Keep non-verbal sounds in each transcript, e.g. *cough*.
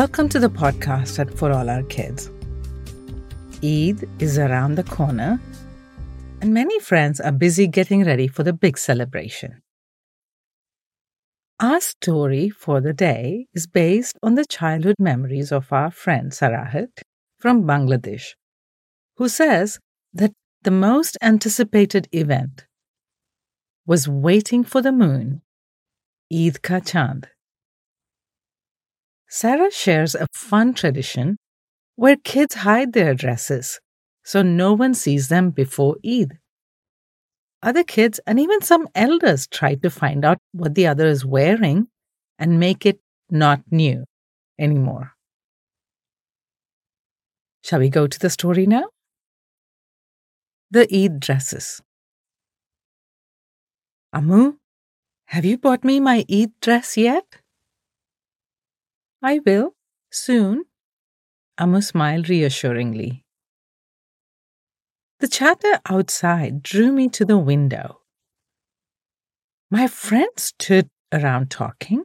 Welcome to the podcast at For All Our Kids. Eid is around the corner, and many friends are busy getting ready for the big celebration. Our story for the day is based on the childhood memories of our friend Sarahat from Bangladesh, who says that the most anticipated event was waiting for the moon, Eid Ka Chand. Sarah shares a fun tradition where kids hide their dresses so no one sees them before Eid. Other kids and even some elders try to find out what the other is wearing and make it not new anymore. Shall we go to the story now? The Eid dresses. Amu, have you bought me my Eid dress yet? I will, soon. Amu smiled reassuringly. The chatter outside drew me to the window. My friends stood around talking.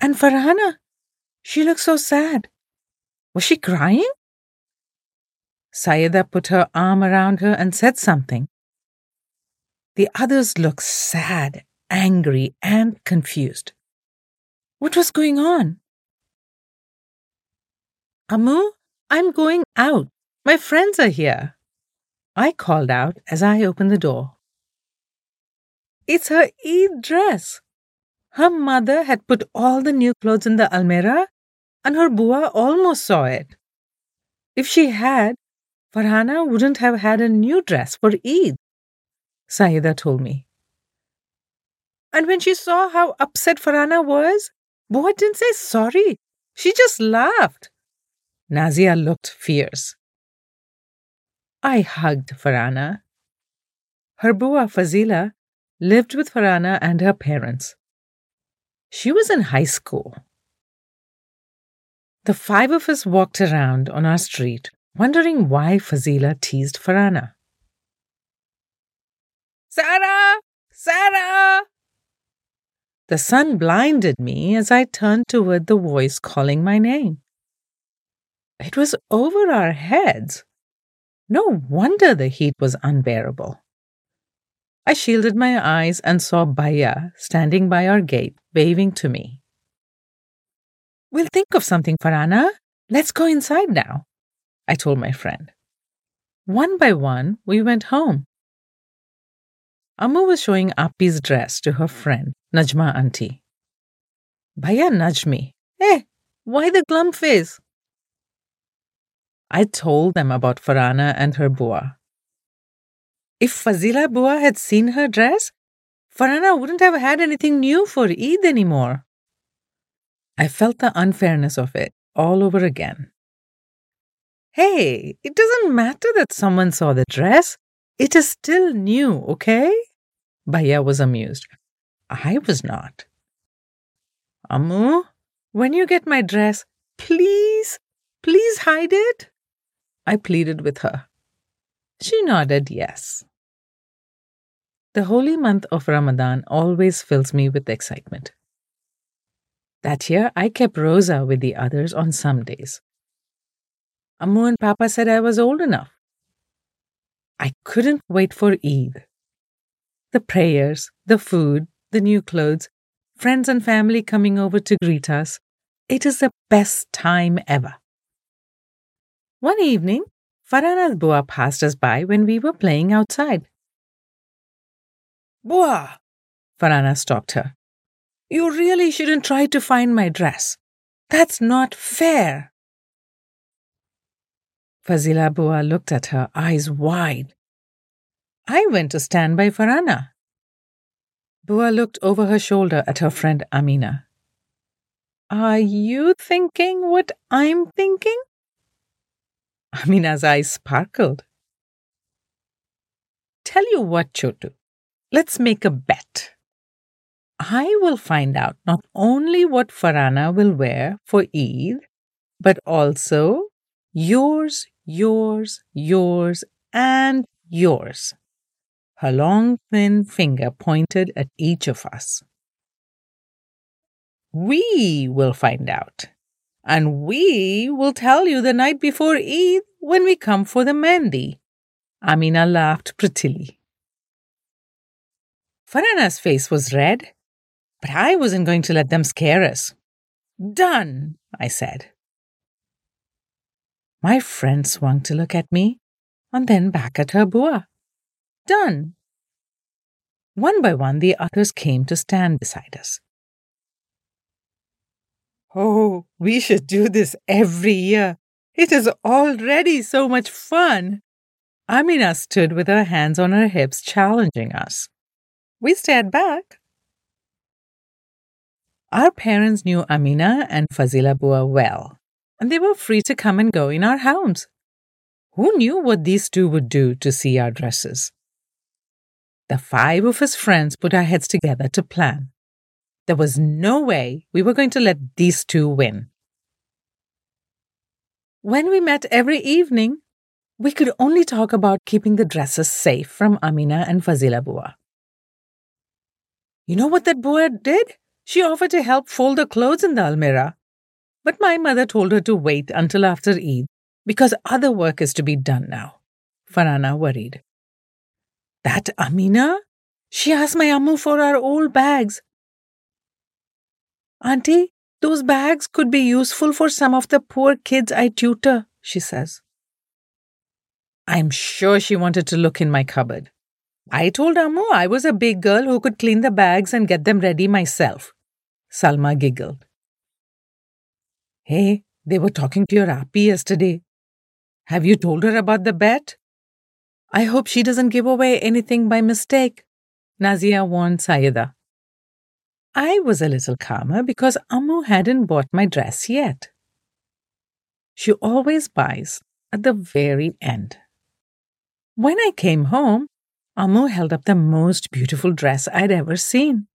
And Farhana, she looked so sad. Was she crying? Sayeda put her arm around her and said something. The others looked sad, angry, and confused. What was going on? Amu, I'm going out. My friends are here. I called out as I opened the door. It's her Eid dress. Her mother had put all the new clothes in the almirah, and her bua almost saw it. If she had, Farhana wouldn't have had a new dress for Eid, Saida told me. And when she saw how upset Farhana was, Bua didn't say sorry. She just laughed. Nazia looked fierce. I hugged Farhana. Her bua Fazila lived with Farhana and her parents. She was in high school. The five of us walked around on our street, wondering why Fazila teased Farhana. Sarah! Sarah! The sun blinded me as I turned toward the voice calling my name. It was over our heads. No wonder the heat was unbearable. I shielded my eyes and saw Baya standing by our gate, waving to me. We'll think of something, Farhana. Let's go inside now, I told my friend. One by one, we went home. Amu was showing Appi's dress to her friend, Najma auntie. Baya nudged me. Hey, why the glum face? I told them about Farana and her bua. If Fazila Bua had seen her dress, Farana wouldn't have had anything new for Eid anymore. I felt the unfairness of it all over again. Hey, it doesn't matter that someone saw the dress. It is still new, okay? Baya was amused. I was not. Amu, when you get my dress, please, please hide it. I pleaded with her. She nodded yes. The holy month of Ramadan always fills me with excitement. That year, I kept Roza with the others on some days. Amu and Papa said I was old enough. I couldn't wait for Eid. The prayers, the food, the new clothes, friends and family coming over to greet us. It is the best time ever. One evening, Farhana's Bua passed us by when we were playing outside. Bua! Farhana stopped her. You really shouldn't try to find my dress. That's not fair. Fazila Bua looked at her, eyes wide. I went to stand by Farhana. Bua looked over her shoulder at her friend Amina. Are you thinking what I'm thinking? Amina's eyes sparkled. Tell you what, Chotu, let's make a bet. I will find out not only what Farana will wear for Eid, but also yours, yours, yours, and yours. Her long, thin finger pointed at each of us. We will find out, and we will tell you the night before Eid when we come for the Mehndi. Amina laughed prettily. Farana's face was red, but I wasn't going to let them scare us. Done, I said. My friend swung to look at me and then back at her bua. Done. One by one, the others came to stand beside us. Oh, we should do this every year. It is already so much fun. Amina stood with her hands on her hips, challenging us. We stared back. Our parents knew Amina and Fazila Bua well, and they were free to come and go in our homes. Who knew what these two would do to see our dresses? The five of us friends put our heads together to plan. There was no way we were going to let these two win. When we met every evening, we could only talk about keeping the dresses safe from Amina and Fazila Bua. You know what that Bua did? She offered to help fold the clothes in the almirah. But my mother told her to wait until after Eid because other work is to be done now. Farana worried. That Amina? She asked my Ammu for our old bags Auntie, those bags could be useful for some of the poor kids I tutor, she says. I'm sure she wanted to look in my cupboard. I told Amu I was a big girl who could clean the bags and get them ready myself. Salma giggled. Hey, they were talking to your Appy yesterday. Have you told her about the bet? I hope she doesn't give away anything by mistake, Nazia warned Sayeda. I was a little calmer because Amu hadn't bought my dress yet. She always buys at the very end. When I came home, Amu held up the most beautiful dress I'd ever seen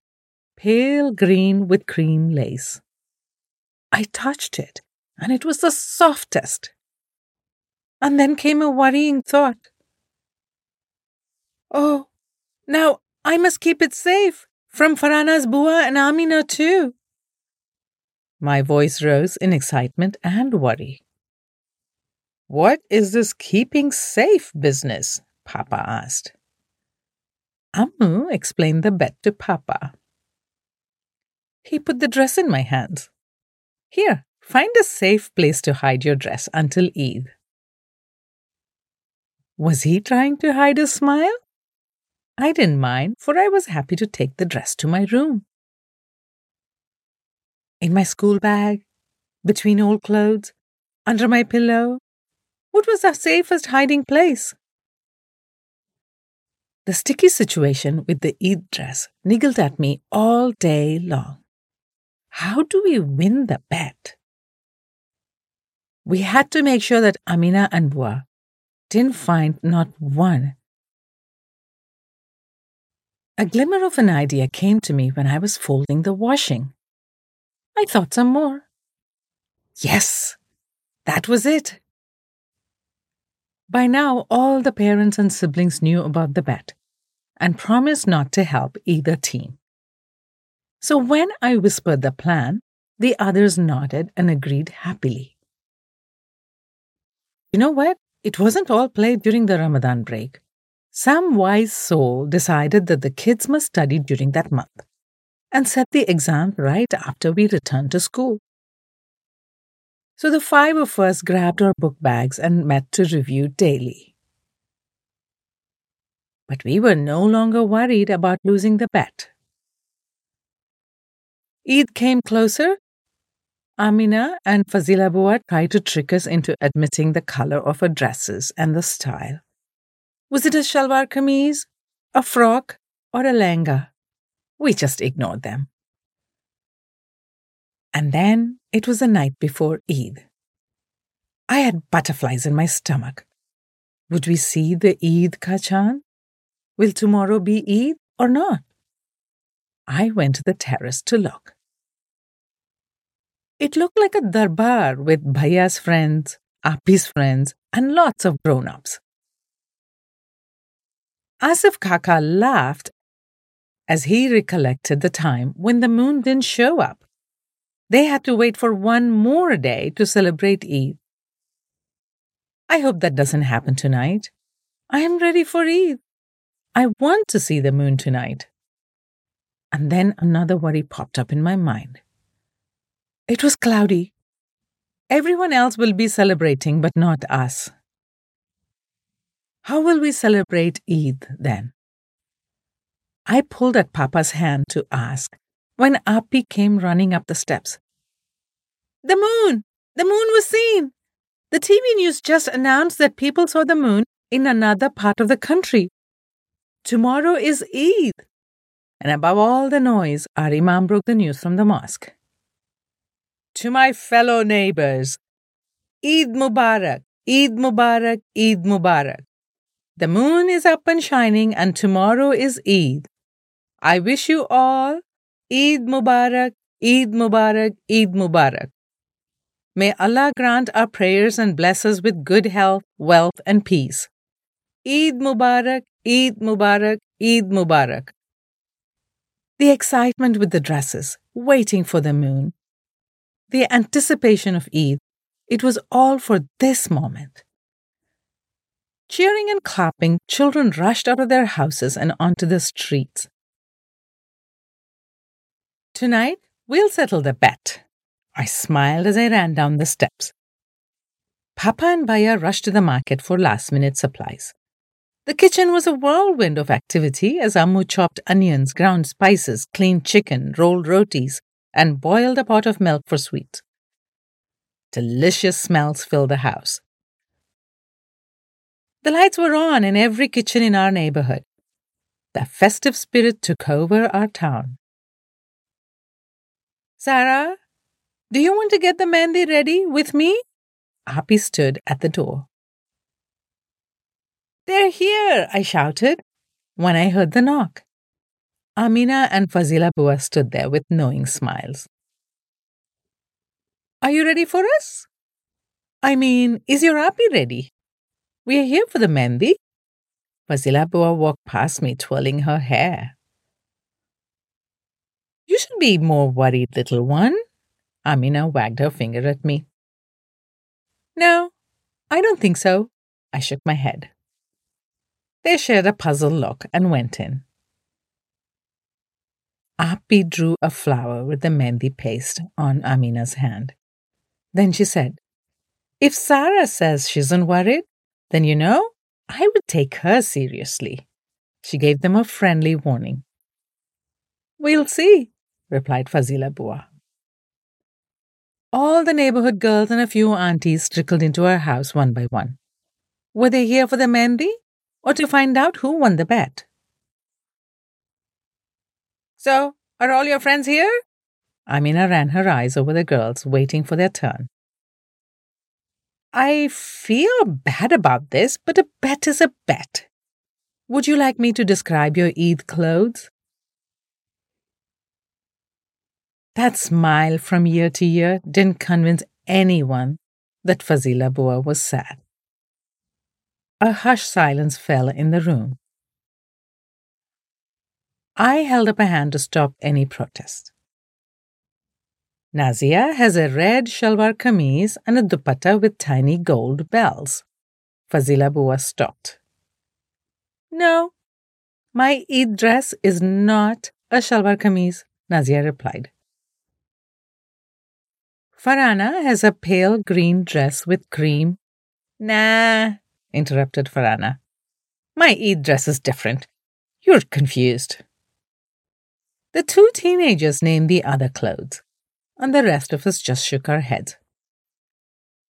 pale green with cream lace. I touched it, and it was the softest. And then came a worrying thought. Oh, now I must keep it safe from Farana's Bua and Amina, too. My voice rose in excitement and worry. What is this keeping safe business? Papa asked. Ammu explained the bet to Papa. He put the dress in my hands. Here, find a safe place to hide your dress until Eid. Was he trying to hide a smile? I didn't mind, for I was happy to take the dress to my room. In my school bag, between old clothes, under my pillow, what was the safest hiding place? The sticky situation with the Eid dress niggled at me all day long. How do we win the bet? We had to make sure that Amina and Bua didn't find not one a glimmer of an idea came to me when I was folding the washing. I thought some more. Yes, that was it. By now, all the parents and siblings knew about the bet and promised not to help either team. So when I whispered the plan, the others nodded and agreed happily. You know what? It wasn't all played during the Ramadan break. Some wise soul decided that the kids must study during that month and set the exam right after we returned to school. So the five of us grabbed our book bags and met to review daily. But we were no longer worried about losing the bet. Eid came closer. Amina and Fazila Bua tried to trick us into admitting the color of our dresses and the style. Was it a shalwar kameez, a frock, or a lehenga? We just ignored them. And then it was the night before Eid. I had butterflies in my stomach. Would we see the Eid Ka Chand? Will tomorrow be Eid or not? I went to the terrace to look. It looked like a darbar with Bhaya's friends, Api's friends, and lots of grown ups. Asif Kaka laughed as he recollected the time when the moon didn't show up. They had to wait for one more day to celebrate Eid. I hope that doesn't happen tonight. I am ready for Eid. I want to see the moon tonight. And then another worry popped up in my mind. It was cloudy. Everyone else will be celebrating, but not us. How will we celebrate Eid then? I pulled at Papa's hand to ask when Api came running up the steps. The moon! The moon was seen! The TV news just announced that people saw the moon in another part of the country. Tomorrow is Eid. And above all the noise, our Imam broke the news from the mosque. To my fellow neighbors, Eid Mubarak, Eid Mubarak, Eid Mubarak. The moon is up and shining, and tomorrow is Eid. I wish you all Eid Mubarak, Eid Mubarak, Eid Mubarak. May Allah grant our prayers and bless us with good health, wealth, and peace. Eid Mubarak, Eid Mubarak, Eid Mubarak. The excitement with the dresses, waiting for the moon, the anticipation of Eid, it was all for this moment. Cheering and clapping, children rushed out of their houses and onto the streets. Tonight, we'll settle the bet. I smiled as I ran down the steps. Papa and Baya rushed to the market for last minute supplies. The kitchen was a whirlwind of activity as Ammu chopped onions, ground spices, cleaned chicken, rolled rotis, and boiled a pot of milk for sweets. Delicious smells filled the house. The lights were on in every kitchen in our neighborhood. The festive spirit took over our town. Sarah, do you want to get the mehndi ready with me? Api stood at the door. They're here, I shouted when I heard the knock. Amina and Fazila Bua stood there with knowing smiles. Are you ready for us? I mean, is your Api ready? We are here for the mehndi. Fazila Bua walked past me, twirling her hair. You should be more worried, little one. Amina wagged her finger at me. No, I don't think so. I shook my head. They shared a puzzled look and went in. Api drew a flower with the mehndi paste on Amina's hand. Then she said, If Sarah says she isn't worried, then you know, I would take her seriously. She gave them a friendly warning. We'll see, replied Fazila Bua. All the neighborhood girls and a few aunties trickled into her house one by one. Were they here for the mehndi or to find out who won the bet. So, are all your friends here? Amina ran her eyes over the girls, waiting for their turn. I feel bad about this, but a bet is a bet. Would you like me to describe your Eid clothes? That smile from year to year didn't convince anyone that Fazila Bua was sad. A hushed silence fell in the room. I held up a hand to stop any protest. Nazia has a red shalwar kameez and a dupatta with tiny gold bells. Fazila Bua stopped. No, my Eid dress is not a shalwar kameez, Nazia replied. Farana has a pale green dress with cream. Nah, interrupted Farana. My Eid dress is different. You're confused. The two teenagers named the other clothes, and the rest of us just shook our heads.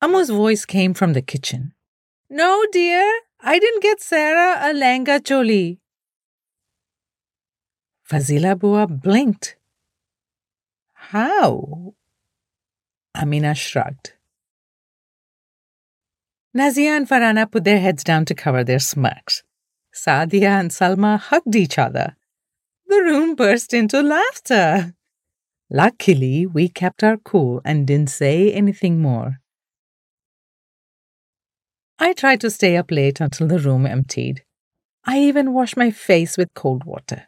Ammu's voice came from the kitchen. No, dear, I didn't get Sarah a lehenga choli. Fazila Bua blinked. How? Amina shrugged. Nazia and Farana put their heads down to cover their smirks. Sadia and Salma hugged each other. The room burst into laughter. Luckily, we kept our cool and didn't say anything more. I tried to stay up late until the room emptied. I even washed my face with cold water.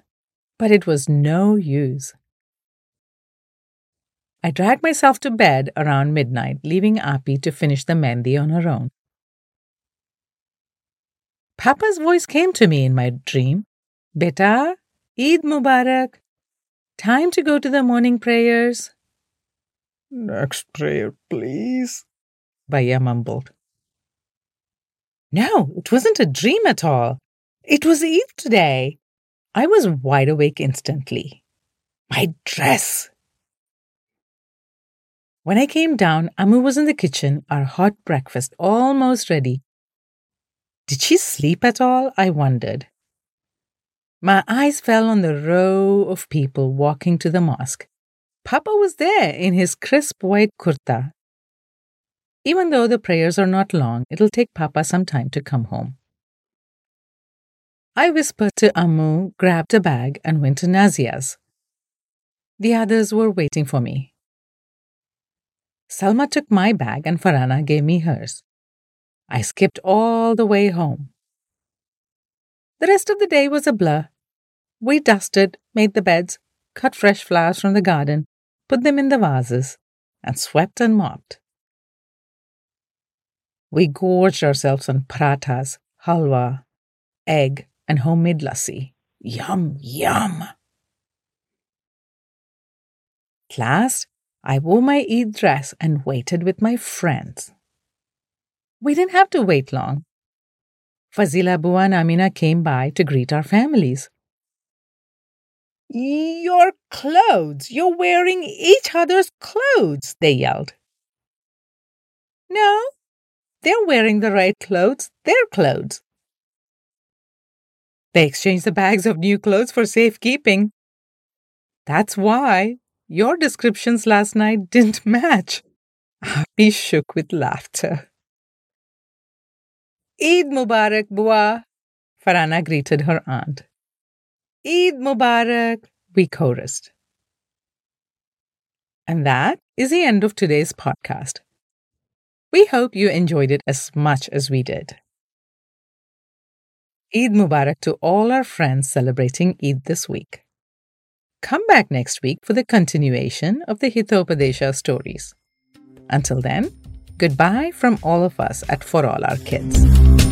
But it was no use. I dragged myself to bed around midnight, leaving Api to finish the mehndi on her own. Papa's voice came to me in my dream. Beta, Eid Mubarak. Time to go to the morning prayers. Next prayer, please. Baya mumbled. No, it wasn't a dream at all. It was Eid today. I was wide awake instantly. My dress! When I came down, Amu was in the kitchen, our hot breakfast almost ready. Did she sleep at all? I wondered. My eyes fell on the row of people walking to the mosque. Papa was there in his crisp white kurta. Even though the prayers are not long, it'll take Papa some time to come home. I whispered to Amu, grabbed a bag, and went to Nazia's. The others were waiting for me. Salma took my bag and Farana gave me hers. I skipped all the way home. The rest of the day was a blur. We dusted, made the beds, cut fresh flowers from the garden, put them in the vases, and swept and mopped. We gorged ourselves on pratas, halwa, egg, and homemade lassi. Yum, yum! Last, I wore my Eid dress and waited with my friends. We didn't have to wait long. Fazila Bua and Amina came by to greet our families. Your clothes! You're wearing each other's clothes, they yelled. No, they're wearing the right clothes, their clothes. They exchanged the bags of new clothes for safekeeping. That's why your descriptions last night didn't *laughs* match. He shook with laughter. Eid Mubarak, Bua, Farana greeted her aunt. Eid Mubarak, we chorused. And that is the end of today's podcast. We hope you enjoyed it as much as we did. Eid Mubarak to all our friends celebrating Eid this week. Come back next week for the continuation of the Hitopadesha stories. Until then, goodbye from all of us at For All Our Kids.